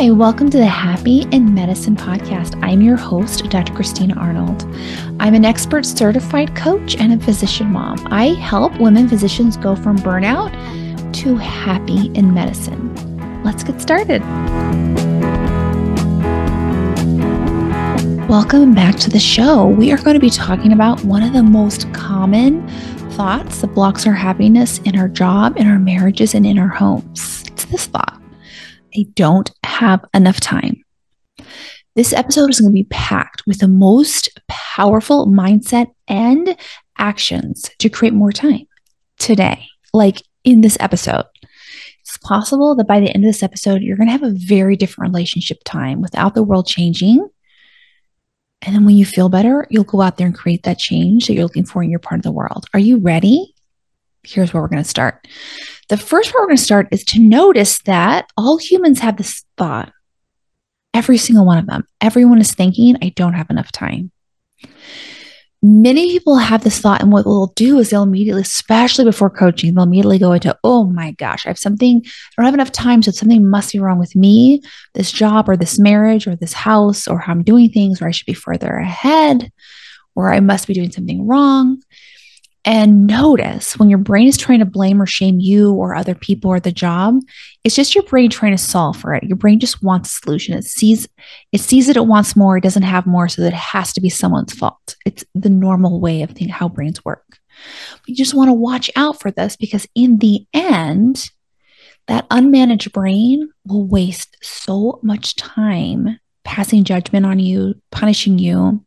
Hi, welcome to the Happy in Medicine podcast. I'm your host, Dr. Christina Arnold. I'm an expert certified coach and a physician mom. I help women physicians go from burnout to happy in medicine. Let's get started. Welcome back to the show. We are going to be talking about one of the most common thoughts that blocks our happiness in our job, in our marriages, and in our homes. It's this thought I don't have enough time. This episode is going to be packed with the most powerful mindset and actions to create more time today, like in this episode. It's possible that by the end of this episode, you're going to have a very different relationship time without the world changing. And then when you feel better, you'll go out there and create that change that you're looking for in your part of the world. Are you ready? Here's where we're going to start. The first part we're going to start is to notice that all humans have this thought. Every single one of them. Everyone is thinking, I don't have enough time. Many people have this thought, and what they'll do is they'll immediately, especially before coaching, they'll immediately go into, oh my gosh, I have something, I don't have enough time, so something must be wrong with me, this job, or this marriage, or this house, or how I'm doing things, or I should be further ahead, or I must be doing something wrong. And notice when your brain is trying to blame or shame you or other people or the job, it's just your brain trying to solve for it. Your brain just wants a solution. It sees it sees that it wants more, it doesn't have more, so that it has to be someone's fault. It's the normal way of thinking how brains work. But you just want to watch out for this because in the end, that unmanaged brain will waste so much time passing judgment on you, punishing you,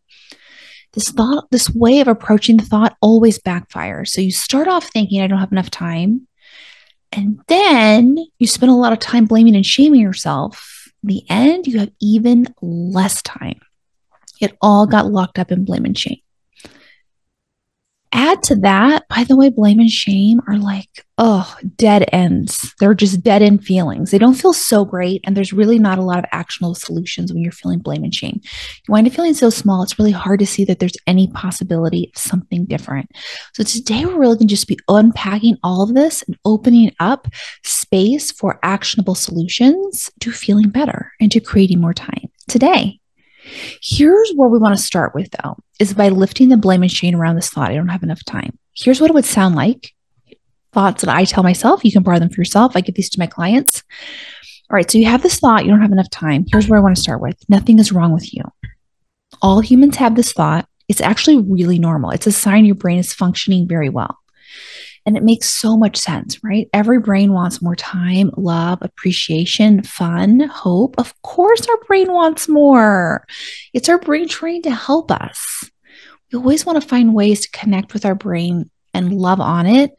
this thought, this way of approaching the thought always backfires. So you start off thinking, I don't have enough time. And then you spend a lot of time blaming and shaming yourself. In the end, you have even less time. It all got locked up in blame and shame add to that, by the way, blame and shame are like, oh, dead ends. They're just dead end feelings. They don't feel so great. And there's really not a lot of actionable solutions when you're feeling blame and shame. You wind up feeling so small, it's really hard to see that there's any possibility of something different. So today, we're really going to just be unpacking all of this and opening up space for actionable solutions to feeling better and to creating more time today. Here's where we want to start with, though, is by lifting the blame shame around this thought. I don't have enough time. Here's what it would sound like thoughts that I tell myself. You can borrow them for yourself. I give these to my clients. All right, so you have this thought, you don't have enough time. Here's where I want to start with nothing is wrong with you. All humans have this thought. It's actually really normal. It's a sign your brain is functioning very well. And it makes so much sense, right? Every brain wants more time, love, appreciation, fun, hope. Of course, our brain wants more. It's our brain trained to help us. We always want to find ways to connect with our brain and love on it.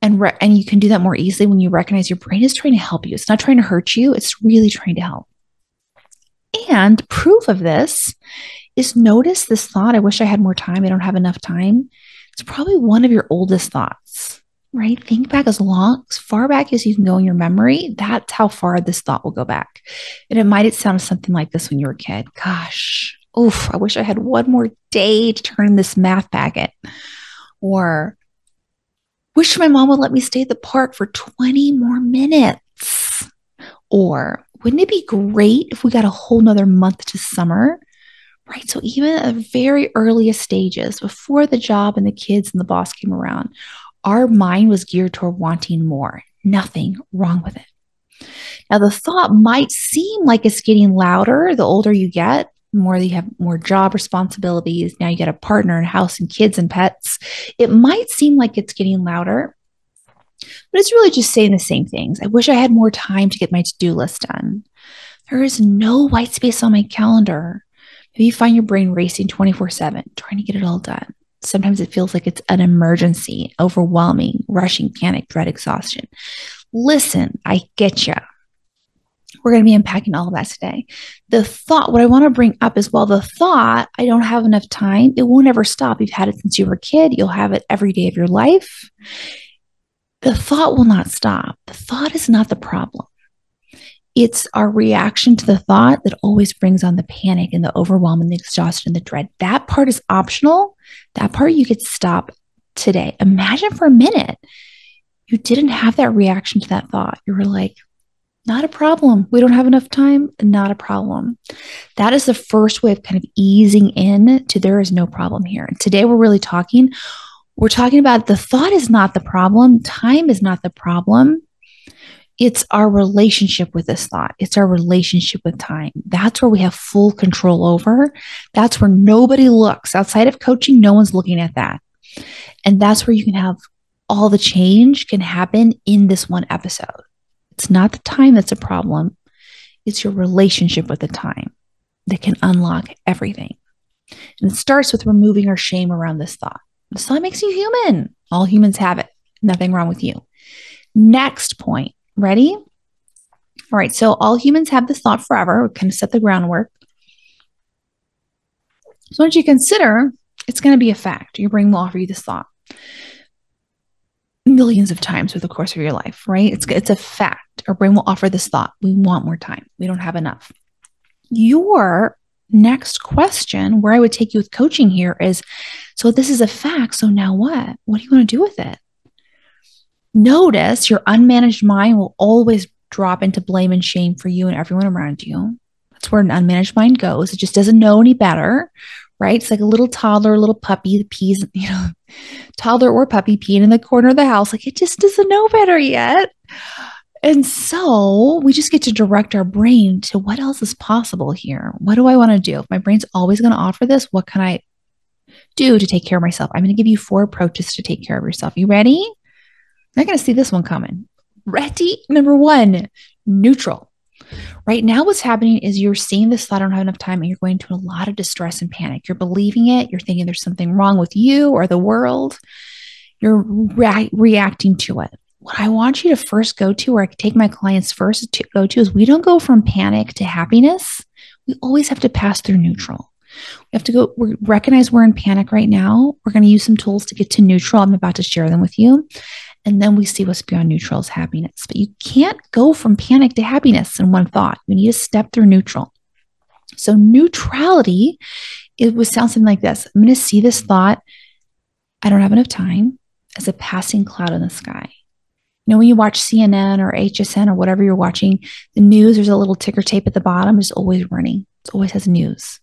And, re- and you can do that more easily when you recognize your brain is trying to help you. It's not trying to hurt you, it's really trying to help. And proof of this is notice this thought I wish I had more time. I don't have enough time it's probably one of your oldest thoughts, right? Think back as long, as far back as you can go in your memory. That's how far this thought will go back. And it might sound something like this when you were a kid. Gosh, oof, I wish I had one more day to turn this math packet. Or wish my mom would let me stay at the park for 20 more minutes. Or wouldn't it be great if we got a whole nother month to summer? Right? So even at the very earliest stages, before the job and the kids and the boss came around, our mind was geared toward wanting more. Nothing wrong with it. Now, the thought might seem like it's getting louder the older you get, more you have more job responsibilities. Now you get a partner and house and kids and pets. It might seem like it's getting louder, but it's really just saying the same things. I wish I had more time to get my to do list done. There is no white space on my calendar. Maybe you find your brain racing 24 7, trying to get it all done. Sometimes it feels like it's an emergency, overwhelming, rushing, panic, dread, exhaustion. Listen, I get you. We're going to be unpacking all of that today. The thought, what I want to bring up is well, the thought, I don't have enough time, it won't ever stop. You've had it since you were a kid, you'll have it every day of your life. The thought will not stop. The thought is not the problem. It's our reaction to the thought that always brings on the panic and the overwhelm and the exhaustion and the dread. That part is optional. That part you could stop today. Imagine for a minute you didn't have that reaction to that thought. You were like, Not a problem. We don't have enough time. Not a problem. That is the first way of kind of easing in to there is no problem here. And today we're really talking, we're talking about the thought is not the problem, time is not the problem. It's our relationship with this thought. It's our relationship with time. That's where we have full control over. That's where nobody looks. Outside of coaching, no one's looking at that. And that's where you can have all the change can happen in this one episode. It's not the time that's a problem, it's your relationship with the time that can unlock everything. And it starts with removing our shame around this thought. This thought makes you human. All humans have it. Nothing wrong with you. Next point. Ready? All right. So all humans have this thought forever. We kind of set the groundwork. So once you consider, it's going to be a fact. Your brain will offer you this thought millions of times over the course of your life, right? It's, it's a fact. Our brain will offer this thought. We want more time. We don't have enough. Your next question, where I would take you with coaching here is so this is a fact. So now what? What do you want to do with it? Notice your unmanaged mind will always drop into blame and shame for you and everyone around you. That's where an unmanaged mind goes. It just doesn't know any better, right? It's like a little toddler, a little puppy, the peas, you know, toddler or puppy peeing in the corner of the house. Like it just doesn't know better yet. And so we just get to direct our brain to what else is possible here. What do I want to do? If my brain's always going to offer this, what can I do to take care of myself? I'm going to give you four approaches to take care of yourself. You ready? You're going to see this one coming. Ready? Number one, neutral. Right now, what's happening is you're seeing this thought, I don't have enough time, and you're going to a lot of distress and panic. You're believing it. You're thinking there's something wrong with you or the world. You're re- reacting to it. What I want you to first go to, or I take my clients first to go to, is we don't go from panic to happiness. We always have to pass through neutral. We have to go we recognize we're in panic right now. We're going to use some tools to get to neutral. I'm about to share them with you. And then we see what's beyond neutral is happiness. But you can't go from panic to happiness in one thought. You need to step through neutral. So neutrality, it would sound something like this. I'm going to see this thought. I don't have enough time as a passing cloud in the sky. You know, when you watch CNN or HSN or whatever you're watching, the news, there's a little ticker tape at the bottom, it's always running. It always has news.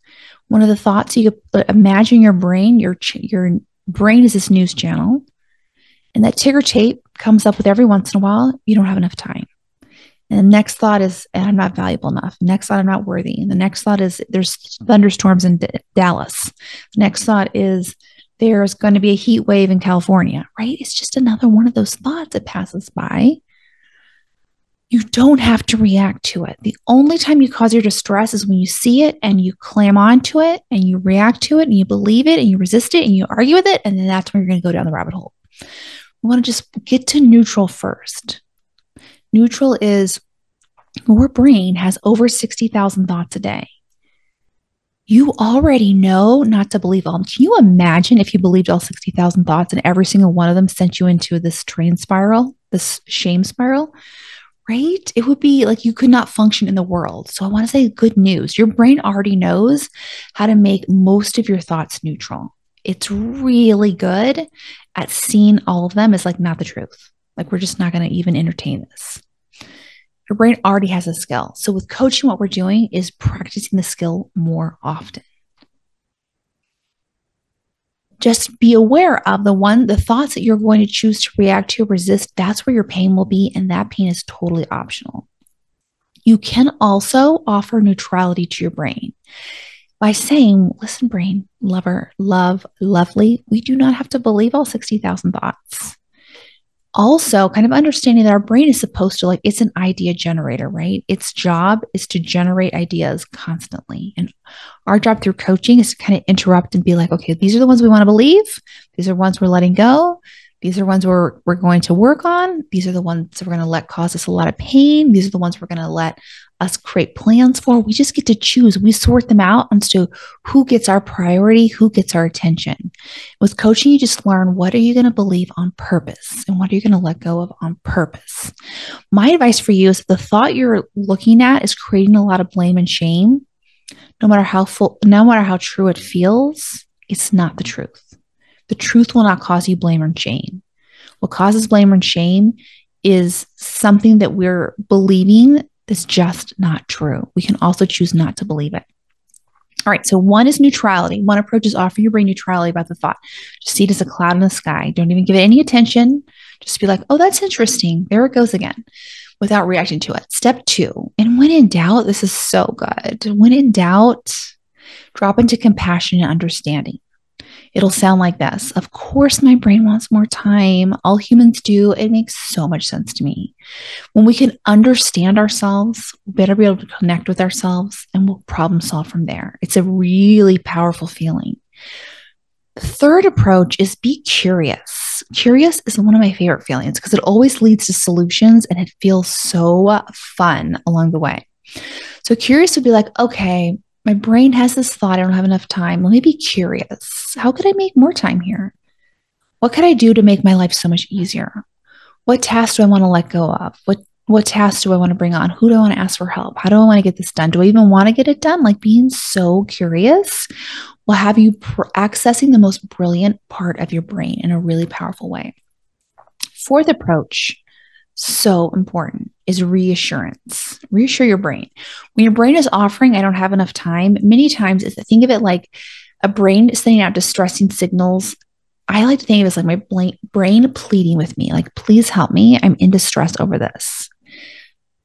One of the thoughts you could uh, imagine your brain, your your brain is this news channel. And that ticker tape comes up with every once in a while, you don't have enough time. And the next thought is, I'm not valuable enough. Next thought, I'm not worthy. And the next thought is, there's thunderstorms in D- Dallas. Next thought is, there's going to be a heat wave in California, right? It's just another one of those thoughts that passes by. You don't have to react to it. The only time you cause your distress is when you see it and you clam onto it and you react to it and you believe it and you resist it and you argue with it. And then that's when you're going to go down the rabbit hole. We want to just get to neutral first. Neutral is your brain has over 60,000 thoughts a day. You already know not to believe all. Can you imagine if you believed all 60,000 thoughts and every single one of them sent you into this train spiral, this shame spiral? Right? It would be like you could not function in the world. So I want to say good news. Your brain already knows how to make most of your thoughts neutral. It's really good at seeing all of them as like not the truth. Like we're just not going to even entertain this. Your brain already has a skill. So with coaching, what we're doing is practicing the skill more often. Just be aware of the one, the thoughts that you're going to choose to react to, resist. That's where your pain will be. And that pain is totally optional. You can also offer neutrality to your brain by saying, listen, brain, lover, love, lovely, we do not have to believe all 60,000 thoughts. Also, kind of understanding that our brain is supposed to, like, it's an idea generator, right? Its job is to generate ideas constantly. And our job through coaching is to kind of interrupt and be like, okay, these are the ones we want to believe. These are ones we're letting go. These are ones we're, we're going to work on. These are the ones that we're going to let cause us a lot of pain. These are the ones we're going to let us create plans for. We just get to choose. We sort them out as to who gets our priority, who gets our attention. With coaching, you just learn what are you going to believe on purpose and what are you going to let go of on purpose. My advice for you is the thought you're looking at is creating a lot of blame and shame. No matter how full, no matter how true it feels, it's not the truth. The truth will not cause you blame or shame. What causes blame and shame is something that we're believing that's just not true. We can also choose not to believe it. All right, so one is neutrality. One approach is offer your brain neutrality about the thought. Just see it as a cloud in the sky. Don't even give it any attention. Just be like, oh, that's interesting. There it goes again without reacting to it. Step two, and when in doubt, this is so good. When in doubt, drop into compassion and understanding. It'll sound like this Of course, my brain wants more time. All humans do. It makes so much sense to me. When we can understand ourselves, we better be able to connect with ourselves and we'll problem solve from there. It's a really powerful feeling. The third approach is be curious. Curious is one of my favorite feelings because it always leads to solutions and it feels so fun along the way. So, curious would be like, okay, my brain has this thought, I don't have enough time. Let me be curious. How could I make more time here? What could I do to make my life so much easier? What tasks do I want to let go of? What what tasks do I want to bring on? Who do I want to ask for help? How do I want to get this done? Do I even want to get it done? Like being so curious will have you pr- accessing the most brilliant part of your brain in a really powerful way. Fourth approach so important is reassurance. Reassure your brain. When your brain is offering, I don't have enough time, many times it's think of it like a brain sending out distressing signals. I like to think of it as like my brain pleading with me, like, please help me. I'm in distress over this.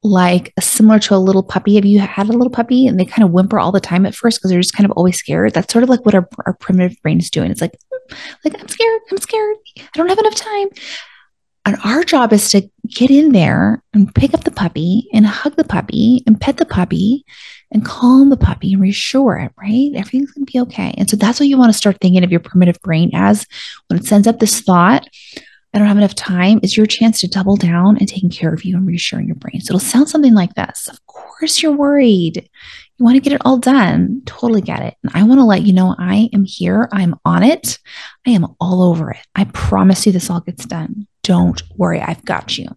Like similar to a little puppy. Have you had a little puppy and they kind of whimper all the time at first because they're just kind of always scared? That's sort of like what our, our primitive brain is doing. It's like, hmm, like, I'm scared. I'm scared. I don't have enough time. And our job is to get in there and pick up the puppy and hug the puppy and pet the puppy and calm the puppy and reassure it, right? Everything's going to be okay. And so that's what you want to start thinking of your primitive brain as when it sends up this thought. I don't have enough time. Is your chance to double down and taking care of you and reassuring your brain. So it'll sound something like this. Of course, you're worried. You want to get it all done. Totally get it. And I want to let you know I am here. I'm on it. I am all over it. I promise you this all gets done. Don't worry. I've got you.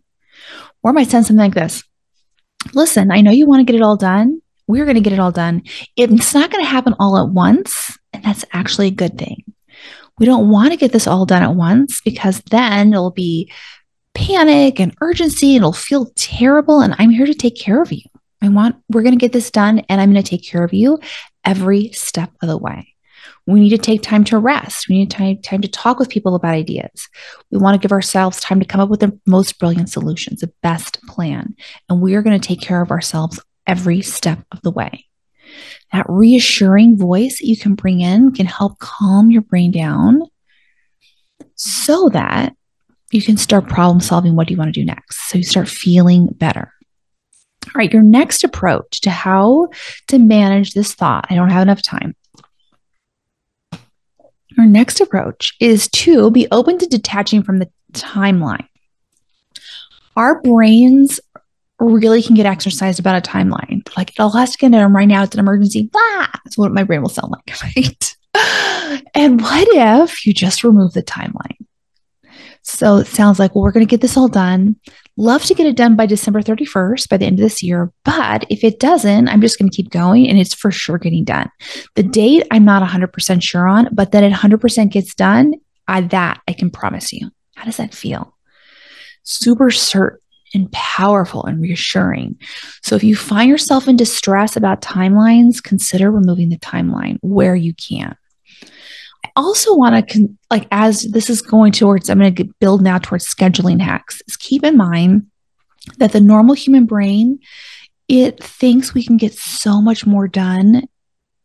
Or I might send something like this Listen, I know you want to get it all done. We're going to get it all done. It's not going to happen all at once. And that's actually a good thing. We don't want to get this all done at once because then it'll be panic and urgency. It'll feel terrible. And I'm here to take care of you. I want, we're going to get this done and I'm going to take care of you every step of the way. We need to take time to rest. We need time, time to talk with people about ideas. We want to give ourselves time to come up with the most brilliant solutions, the best plan. And we are going to take care of ourselves every step of the way. That reassuring voice that you can bring in can help calm your brain down so that you can start problem solving. What do you want to do next? So you start feeling better. All right, your next approach to how to manage this thought I don't have enough time. Your next approach is to be open to detaching from the timeline. Our brains really can get exercised about a timeline. Like it all has to get right now. It's an emergency. Blah. That's what my brain will sound like, right? and what if you just remove the timeline? So it sounds like, well, we're going to get this all done. Love to get it done by December 31st, by the end of this year. But if it doesn't, I'm just going to keep going and it's for sure getting done. The mm-hmm. date, I'm not 100% sure on, but that it 100% gets done, I, that I can promise you. How does that feel? Super certain and powerful and reassuring. So if you find yourself in distress about timelines, consider removing the timeline where you can also want to con- like as this is going towards i'm going to build now towards scheduling hacks is keep in mind that the normal human brain it thinks we can get so much more done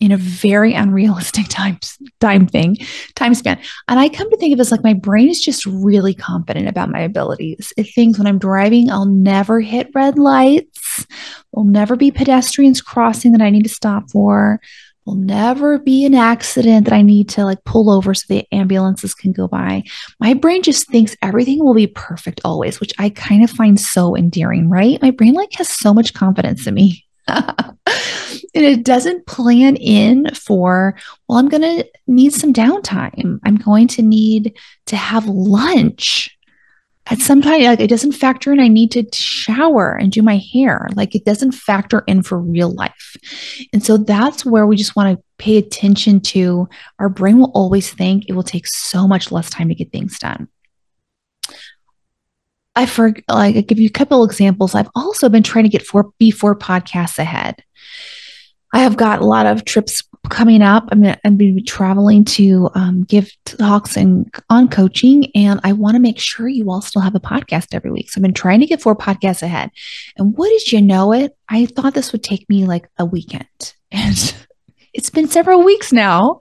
in a very unrealistic time time thing time span. And i come to think of it as like my brain is just really confident about my abilities. It thinks when i'm driving i'll never hit red lights there'll never be pedestrians crossing that i need to stop for will never be an accident that I need to like pull over so the ambulances can go by. My brain just thinks everything will be perfect always, which I kind of find so endearing, right? My brain like has so much confidence in me. and it doesn't plan in for, well, I'm going to need some downtime. I'm going to need to have lunch at some time like it doesn't factor in i need to shower and do my hair like it doesn't factor in for real life and so that's where we just want to pay attention to our brain will always think it will take so much less time to get things done I for like I give you a couple examples. I've also been trying to get four before podcasts ahead. I have got a lot of trips coming up. I'm going to be traveling to um, give talks and on coaching, and I want to make sure you all still have a podcast every week. So I've been trying to get four podcasts ahead. And what did you know it? I thought this would take me like a weekend, and it's been several weeks now.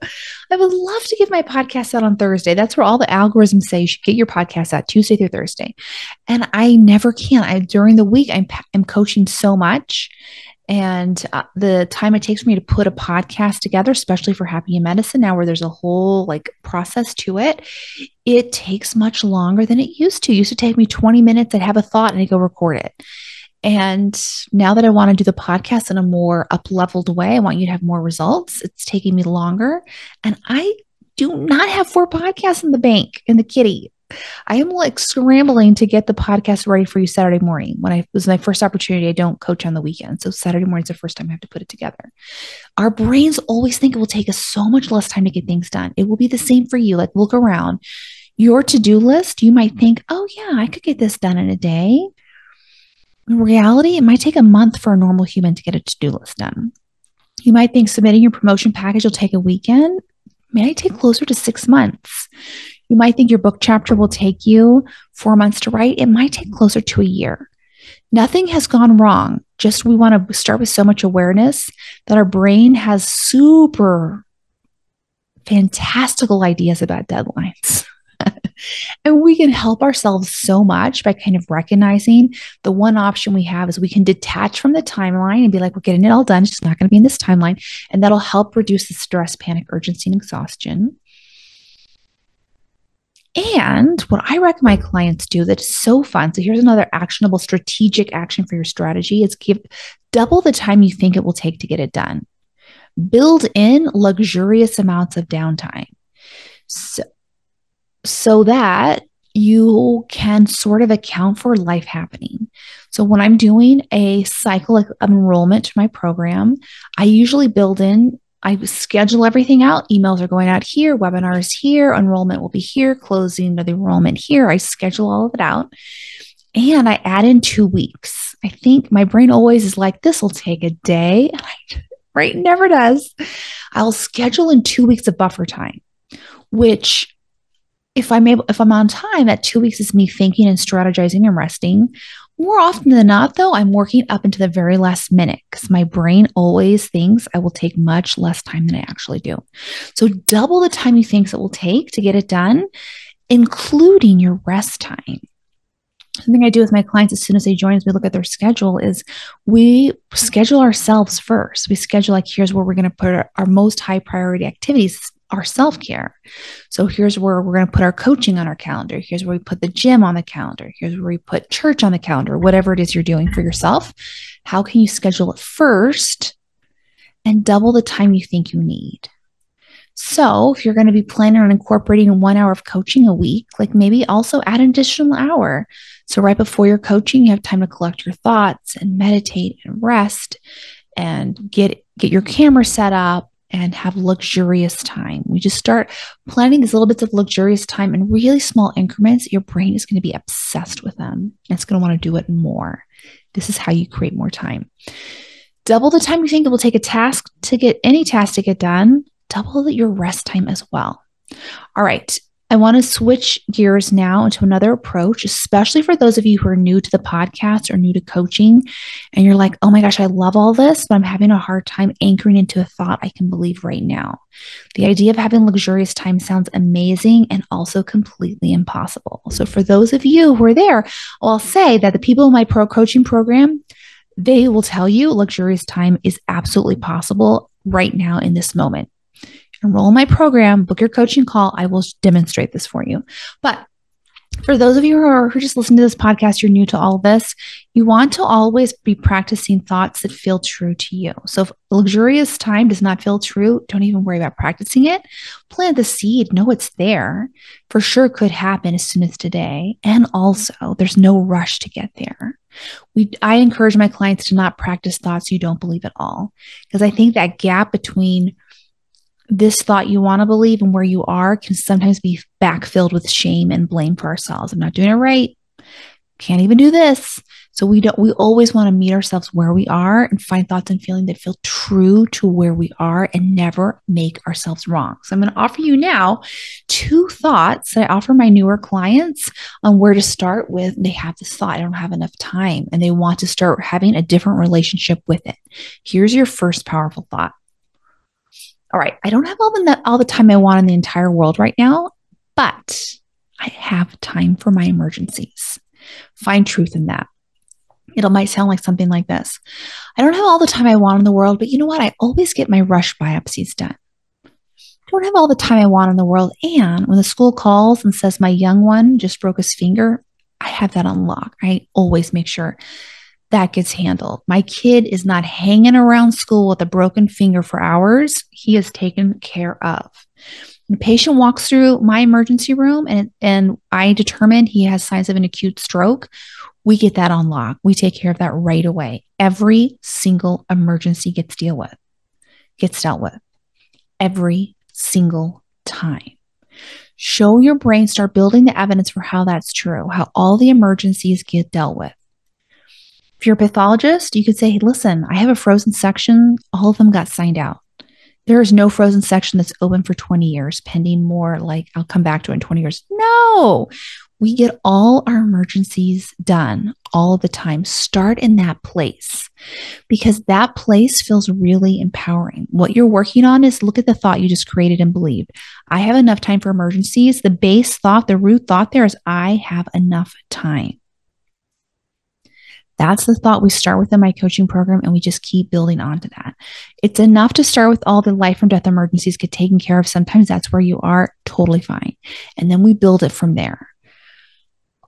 I would love to give my podcast out on Thursday. That's where all the algorithms say you should get your podcast out Tuesday through Thursday. And I never can. I during the week I'm I'm coaching so much and uh, the time it takes for me to put a podcast together especially for happy in medicine now where there's a whole like process to it it takes much longer than it used to it used to take me 20 minutes i'd have a thought and i go record it and now that I want to do the podcast in a more up leveled way, I want you to have more results. It's taking me longer. And I do not have four podcasts in the bank in the kitty. I am like scrambling to get the podcast ready for you Saturday morning. When I was my first opportunity, I don't coach on the weekend. So Saturday morning is the first time I have to put it together. Our brains always think it will take us so much less time to get things done. It will be the same for you. Like look around your to-do list. You might think, oh yeah, I could get this done in a day. In reality, it might take a month for a normal human to get a to do list done. You might think submitting your promotion package will take a weekend. May take closer to six months. You might think your book chapter will take you four months to write. It might take closer to a year. Nothing has gone wrong. Just we want to start with so much awareness that our brain has super fantastical ideas about deadlines. and we can help ourselves so much by kind of recognizing the one option we have is we can detach from the timeline and be like, we're getting it all done. It's just not going to be in this timeline. And that'll help reduce the stress, panic, urgency, and exhaustion. And what I recommend my clients do that is so fun. So here's another actionable strategic action for your strategy is give double the time you think it will take to get it done. Build in luxurious amounts of downtime. So so that you can sort of account for life happening. So when I'm doing a cycle of enrollment to my program, I usually build in I schedule everything out. Emails are going out here, webinars here, enrollment will be here, closing of the enrollment here. I schedule all of it out. And I add in two weeks. I think my brain always is like, this will take a day. Right? Never does. I'll schedule in two weeks of buffer time, which if I'm able, if I'm on time, that two weeks is me thinking and strategizing and resting. More often than not, though, I'm working up into the very last minute because my brain always thinks I will take much less time than I actually do. So double the time you think it will take to get it done, including your rest time. Something I do with my clients as soon as they join, as we look at their schedule, is we schedule ourselves first. We schedule like here's where we're going to put our, our most high priority activities our self care. So here's where we're going to put our coaching on our calendar. Here's where we put the gym on the calendar. Here's where we put church on the calendar, whatever it is you're doing for yourself. How can you schedule it first and double the time you think you need? So, if you're going to be planning on incorporating one hour of coaching a week, like maybe also add an additional hour. So, right before your coaching, you have time to collect your thoughts and meditate and rest and get get your camera set up and have luxurious time. We just start planning these little bits of luxurious time in really small increments. Your brain is going to be obsessed with them. It's going to want to do it more. This is how you create more time. Double the time you think it will take a task to get any task to get done, double your rest time as well. All right. I want to switch gears now into another approach, especially for those of you who are new to the podcast or new to coaching. And you're like, oh my gosh, I love all this, but I'm having a hard time anchoring into a thought I can believe right now. The idea of having luxurious time sounds amazing and also completely impossible. So, for those of you who are there, I'll say that the people in my pro coaching program, they will tell you luxurious time is absolutely possible right now in this moment enroll in my program, book your coaching call. I will demonstrate this for you. But for those of you who are, who just listening to this podcast, you're new to all of this, you want to always be practicing thoughts that feel true to you. So if luxurious time does not feel true, don't even worry about practicing it. Plant the seed, know it's there. For sure could happen as soon as today. And also there's no rush to get there. We I encourage my clients to not practice thoughts you don't believe at all. Because I think that gap between this thought you want to believe and where you are can sometimes be backfilled with shame and blame for ourselves. I'm not doing it right. can't even do this. So we don't we always want to meet ourselves where we are and find thoughts and feelings that feel true to where we are and never make ourselves wrong. So I'm going to offer you now two thoughts that I offer my newer clients on where to start with. They have this thought, I don't have enough time, and they want to start having a different relationship with it. Here's your first powerful thought. All right, I don't have all the all the time I want in the entire world right now, but I have time for my emergencies. Find truth in that. It might sound like something like this I don't have all the time I want in the world, but you know what? I always get my rush biopsies done. I don't have all the time I want in the world. And when the school calls and says my young one just broke his finger, I have that on lock. I always make sure that gets handled. My kid is not hanging around school with a broken finger for hours. He is taken care of. The patient walks through my emergency room and, and I determine he has signs of an acute stroke we get that on lock. We take care of that right away. Every single emergency gets deal with, gets dealt with every single time. Show your brain, start building the evidence for how that's true, how all the emergencies get dealt with. If you're a pathologist, you could say, hey, listen, I have a frozen section. All of them got signed out. There is no frozen section that's open for 20 years, pending more like I'll come back to it in 20 years. No, we get all our emergencies done all the time. Start in that place because that place feels really empowering. What you're working on is look at the thought you just created and believed. I have enough time for emergencies. The base thought, the root thought there is I have enough time. That's the thought we start with in my coaching program, and we just keep building onto that. It's enough to start with all the life and death emergencies get taken care of. Sometimes that's where you are, totally fine. And then we build it from there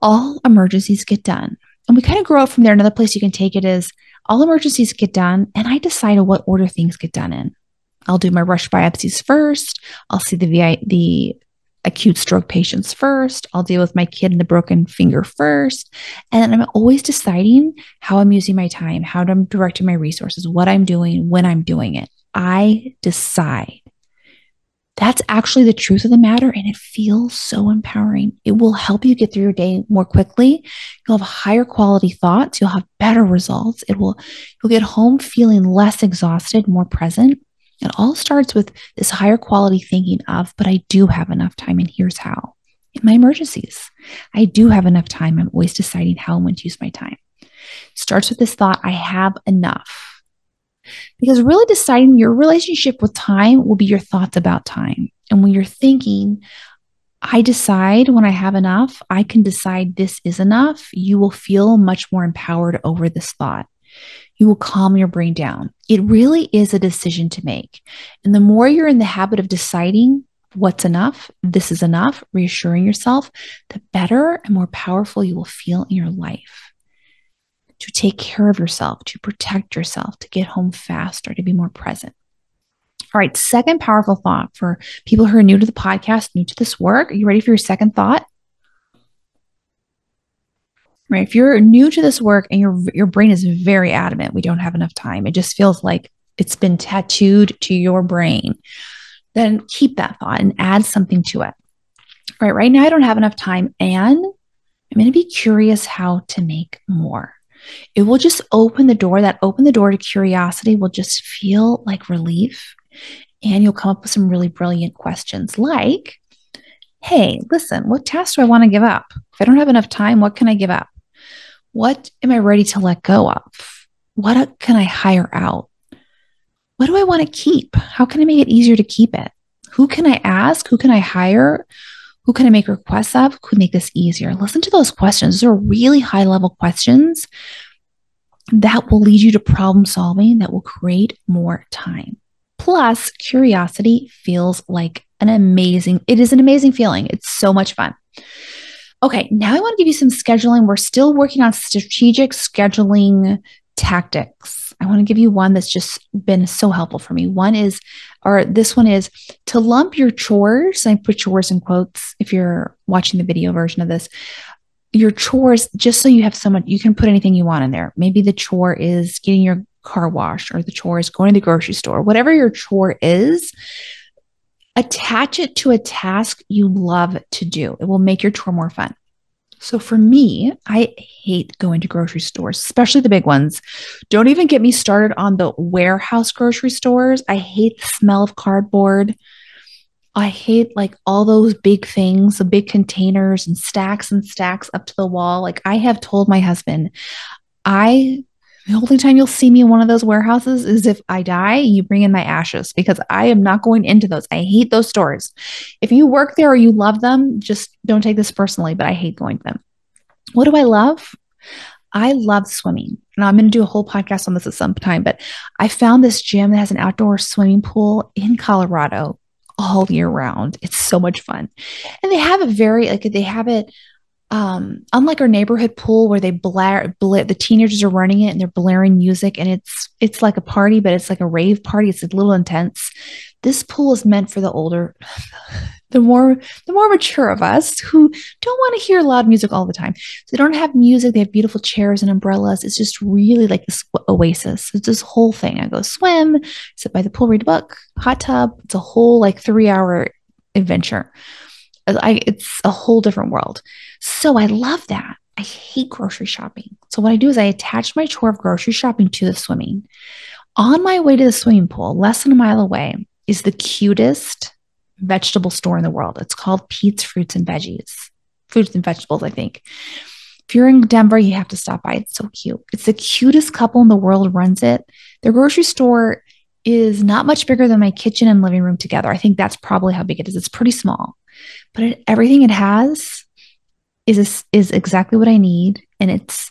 all emergencies get done. And we kind of grow up from there. Another place you can take it is all emergencies get done, and I decide what order things get done in. I'll do my rush biopsies first. I'll see the VI, the acute stroke patients first. I'll deal with my kid and the broken finger first. And I'm always deciding how I'm using my time, how I'm directing my resources, what I'm doing, when I'm doing it. I decide. That's actually the truth of the matter. And it feels so empowering. It will help you get through your day more quickly. You'll have higher quality thoughts. You'll have better results. It will, you'll get home feeling less exhausted, more present. It all starts with this higher quality thinking of, but I do have enough time, and here's how. In my emergencies, I do have enough time. I'm always deciding how I'm going to use my time. It starts with this thought I have enough. Because really deciding your relationship with time will be your thoughts about time. And when you're thinking, I decide when I have enough, I can decide this is enough, you will feel much more empowered over this thought. You will calm your brain down. It really is a decision to make. And the more you're in the habit of deciding what's enough, this is enough, reassuring yourself, the better and more powerful you will feel in your life to take care of yourself, to protect yourself, to get home faster, to be more present. All right, second powerful thought for people who are new to the podcast, new to this work. Are you ready for your second thought? Right. If you're new to this work and your your brain is very adamant, we don't have enough time. It just feels like it's been tattooed to your brain. Then keep that thought and add something to it. Right. Right now, I don't have enough time, and I'm going to be curious how to make more. It will just open the door. That open the door to curiosity will just feel like relief. And you'll come up with some really brilliant questions like, hey, listen, what task do I want to give up? If I don't have enough time, what can I give up? What am I ready to let go of? What can I hire out? What do I want to keep? How can I make it easier to keep it? Who can I ask? Who can I hire? Who can I make requests of? Who could make this easier? Listen to those questions. Those are really high level questions that will lead you to problem solving that will create more time. Plus, curiosity feels like an amazing, it is an amazing feeling. It's so much fun. Okay, now I want to give you some scheduling. We're still working on strategic scheduling tactics. I want to give you one that's just been so helpful for me. One is, or this one is to lump your chores. I put chores in quotes if you're watching the video version of this. Your chores, just so you have someone, you can put anything you want in there. Maybe the chore is getting your car washed, or the chore is going to the grocery store. Whatever your chore is, attach it to a task you love to do. It will make your chore more fun. So for me, I hate going to grocery stores, especially the big ones. Don't even get me started on the warehouse grocery stores. I hate the smell of cardboard. I hate like all those big things, the big containers and stacks and stacks up to the wall. Like I have told my husband, I the only time you'll see me in one of those warehouses is if I die, you bring in my ashes because I am not going into those. I hate those stores. If you work there or you love them, just don't take this personally, but I hate going to them. What do I love? I love swimming. Now I'm going to do a whole podcast on this at some time, but I found this gym that has an outdoor swimming pool in Colorado all year round. It's so much fun. And they have it very like they have it um, unlike our neighborhood pool where they blare, blare, the teenagers are running it and they're blaring music and it's it's like a party but it's like a rave party. It's a little intense. This pool is meant for the older the more the more mature of us who don't want to hear loud music all the time. So they don't have music they have beautiful chairs and umbrellas. It's just really like this oasis. It's this whole thing. I go swim sit by the pool read a book hot tub. It's a whole like three hour adventure Uh, I, it's a whole different world so I love that. I hate grocery shopping. So what I do is I attach my chore of grocery shopping to the swimming. On my way to the swimming pool, less than a mile away, is the cutest vegetable store in the world. It's called Pete's Fruits and Veggies. Fruits and vegetables, I think. If you're in Denver, you have to stop by. It's so cute. It's the cutest couple in the world runs it. Their grocery store is not much bigger than my kitchen and living room together. I think that's probably how big it is. It's pretty small, but it, everything it has is is exactly what I need and it's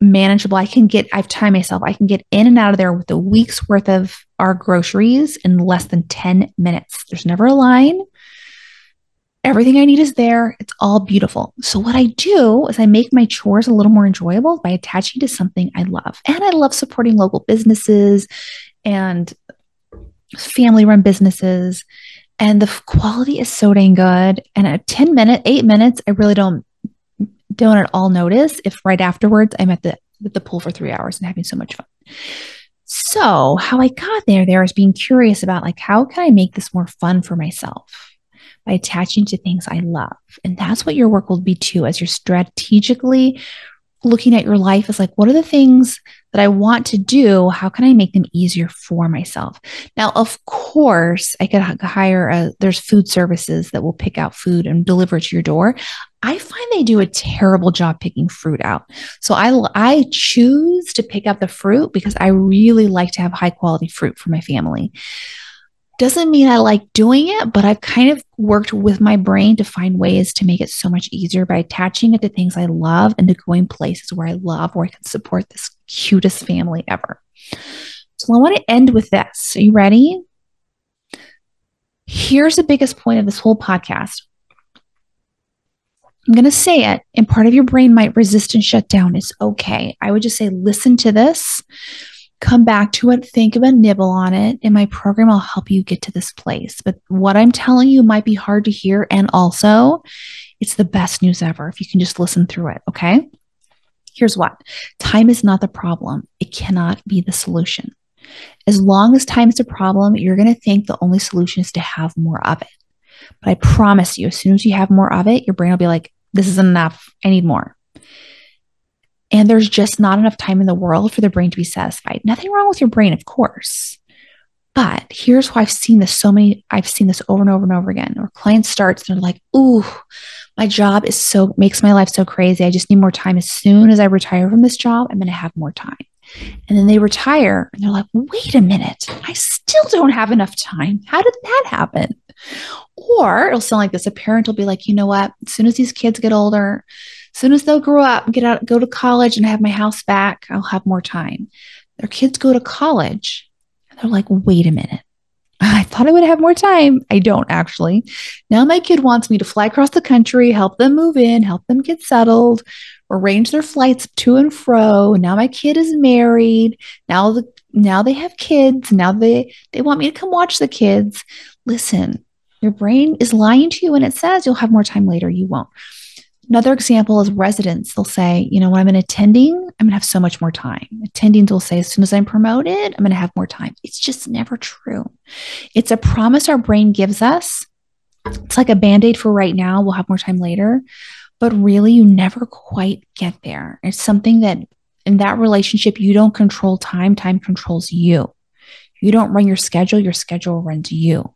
manageable. I can get I've timed myself. I can get in and out of there with a week's worth of our groceries in less than 10 minutes. There's never a line. Everything I need is there. It's all beautiful. So what I do is I make my chores a little more enjoyable by attaching to something I love. And I love supporting local businesses and family run businesses and the quality is so dang good. And at 10 minutes 8 minutes i really don't don't at all notice if right afterwards I'm at the at the pool for three hours and having so much fun. So how I got there, there is being curious about like how can I make this more fun for myself? By attaching to things I love, and that's what your work will be too as you're strategically looking at your life as like, what are the things that I want to do? How can I make them easier for myself? Now, of course, I could hire a, there's food services that will pick out food and deliver it to your door. I find they do a terrible job picking fruit out. So I, I choose to pick up the fruit because I really like to have high quality fruit for my family. Doesn't mean I like doing it, but I've kind of worked with my brain to find ways to make it so much easier by attaching it to things I love and to going places where I love, where I can support this cutest family ever. So I want to end with this. Are you ready? Here's the biggest point of this whole podcast. I'm going to say it, and part of your brain might resist and shut down. It's okay. I would just say, listen to this come back to it, think of a nibble on it. In my program, I'll help you get to this place. But what I'm telling you might be hard to hear. And also, it's the best news ever if you can just listen through it. Okay. Here's what time is not the problem, it cannot be the solution. As long as time is a problem, you're going to think the only solution is to have more of it. But I promise you, as soon as you have more of it, your brain will be like, this is enough. I need more. And there's just not enough time in the world for the brain to be satisfied. Nothing wrong with your brain, of course. But here's why I've seen this so many, I've seen this over and over and over again. Or clients starts, and they're like, ooh, my job is so makes my life so crazy. I just need more time. As soon as I retire from this job, I'm going to have more time. And then they retire and they're like, wait a minute, I still don't have enough time. How did that happen? Or it'll sound like this a parent will be like, you know what? As soon as these kids get older, soon as they'll grow up, and get out, go to college and have my house back, I'll have more time. Their kids go to college and they're like, wait a minute. I thought I would have more time. I don't actually. Now my kid wants me to fly across the country, help them move in, help them get settled, arrange their flights to and fro. Now my kid is married. Now the now they have kids. Now they they want me to come watch the kids. Listen, your brain is lying to you when it says you'll have more time later. You won't. Another example is residents. They'll say, you know, when I'm an attending, I'm going to have so much more time. Attendings will say, as soon as I'm promoted, I'm going to have more time. It's just never true. It's a promise our brain gives us. It's like a band aid for right now. We'll have more time later. but really you never quite get there. It's something that in that relationship, you don't control time, time controls you. You don't run your schedule, your schedule runs you.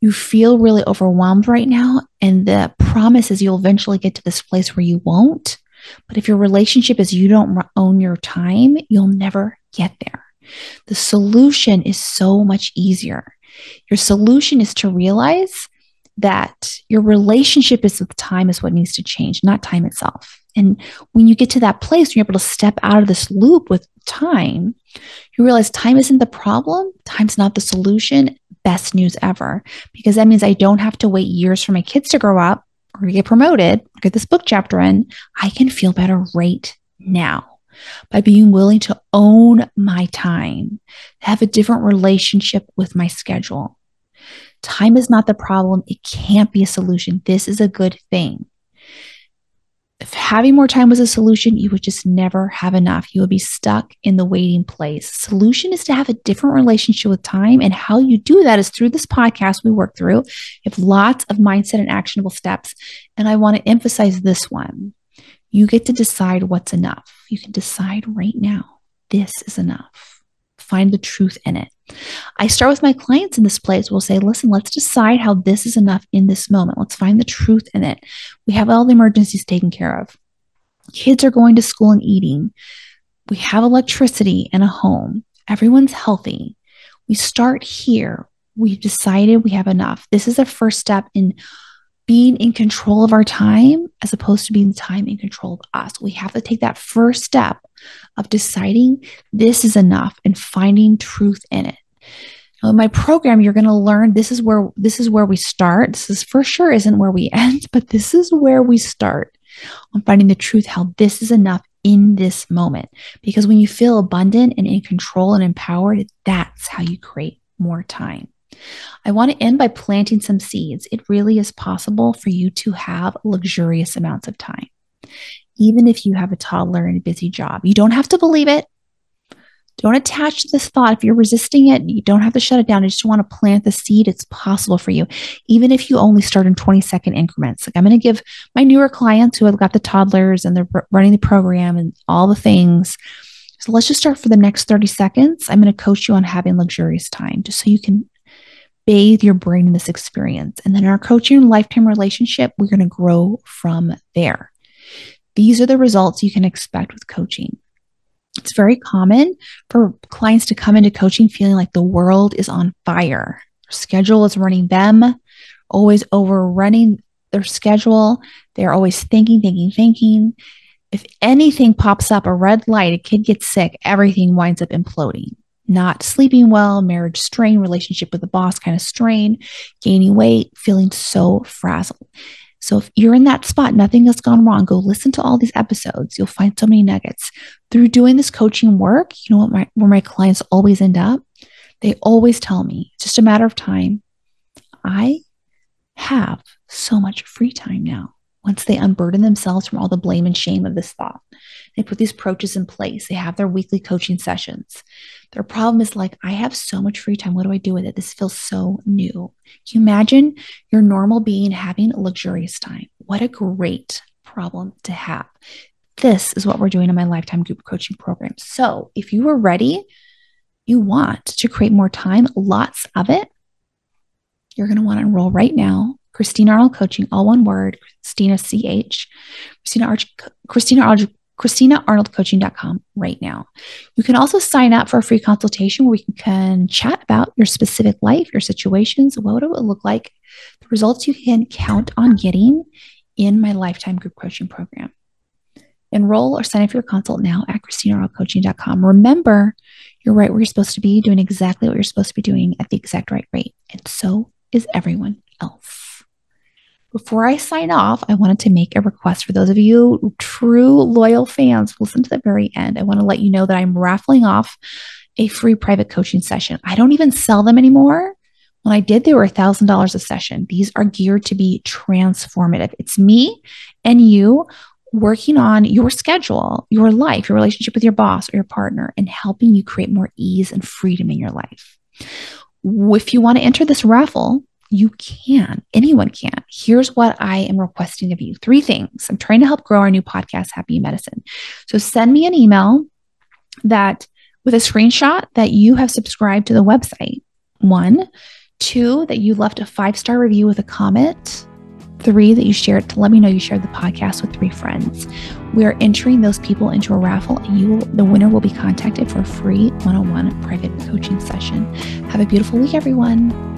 You feel really overwhelmed right now, and the promise is you'll eventually get to this place where you won't. But if your relationship is you don't own your time, you'll never get there. The solution is so much easier. Your solution is to realize that your relationship is with time is what needs to change, not time itself. And when you get to that place, you're able to step out of this loop with time, you realize time isn't the problem, time's not the solution. Best news ever, because that means I don't have to wait years for my kids to grow up or get promoted, or get this book chapter in. I can feel better right now by being willing to own my time, have a different relationship with my schedule. Time is not the problem. It can't be a solution. This is a good thing. If having more time was a solution, you would just never have enough. You would be stuck in the waiting place. Solution is to have a different relationship with time. And how you do that is through this podcast we work through. You have lots of mindset and actionable steps. And I want to emphasize this one. You get to decide what's enough. You can decide right now, this is enough. Find the truth in it. I start with my clients in this place. We'll say, listen, let's decide how this is enough in this moment. Let's find the truth in it. We have all the emergencies taken care of. Kids are going to school and eating. We have electricity and a home. Everyone's healthy. We start here. We've decided we have enough. This is a first step in being in control of our time as opposed to being time in control of us. We have to take that first step of deciding this is enough and finding truth in it. Now, in my program, you're going to learn this is where this is where we start. This is for sure isn't where we end, but this is where we start on finding the truth, how this is enough in this moment. Because when you feel abundant and in control and empowered, that's how you create more time. I want to end by planting some seeds. It really is possible for you to have luxurious amounts of time, even if you have a toddler and a busy job. You don't have to believe it. Don't attach this thought. If you're resisting it, you don't have to shut it down. I just want to plant the seed. It's possible for you, even if you only start in 20 second increments. Like I'm going to give my newer clients who have got the toddlers and they're running the program and all the things. So let's just start for the next 30 seconds. I'm going to coach you on having luxurious time just so you can bathe your brain in this experience. And then our coaching lifetime relationship, we're going to grow from there. These are the results you can expect with coaching. It's very common for clients to come into coaching feeling like the world is on fire. Their schedule is running them, always overrunning their schedule. They're always thinking, thinking, thinking. If anything pops up, a red light, a kid gets sick, everything winds up imploding not sleeping well, marriage strain, relationship with the boss kind of strain, gaining weight, feeling so frazzled. So if you're in that spot, nothing has gone wrong, go listen to all these episodes. You'll find so many nuggets. Through doing this coaching work, you know what my where my clients always end up? They always tell me, it's just a matter of time. I have so much free time now once they unburden themselves from all the blame and shame of this thought. They put these approaches in place. They have their weekly coaching sessions. Their problem is like, I have so much free time. What do I do with it? This feels so new. Can you imagine your normal being having luxurious time? What a great problem to have. This is what we're doing in my lifetime group coaching program. So if you are ready, you want to create more time, lots of it, you're going to want to enroll right now. Christina Arnold Coaching, all one word, Christina CH, Christina Arch, Christina Arnold ChristinaArnoldCoaching.com right now. You can also sign up for a free consultation where we can chat about your specific life, your situations, what it would look like, the results you can count on getting in my lifetime group coaching program. Enroll or sign up for your consult now at ChristinaArnoldCoaching.com. Remember, you're right where you're supposed to be, doing exactly what you're supposed to be doing at the exact right rate. And so is everyone else. Before I sign off, I wanted to make a request for those of you true loyal fans. Listen to the very end. I want to let you know that I'm raffling off a free private coaching session. I don't even sell them anymore. When I did, they were $1,000 a session. These are geared to be transformative. It's me and you working on your schedule, your life, your relationship with your boss or your partner, and helping you create more ease and freedom in your life. If you want to enter this raffle, you can. Anyone can. Here's what I am requesting of you three things. I'm trying to help grow our new podcast, Happy Medicine. So send me an email that with a screenshot that you have subscribed to the website. One, two, that you left a five star review with a comment. Three, that you shared to let me know you shared the podcast with three friends. We are entering those people into a raffle, and you will, the winner will be contacted for a free one on one private coaching session. Have a beautiful week, everyone.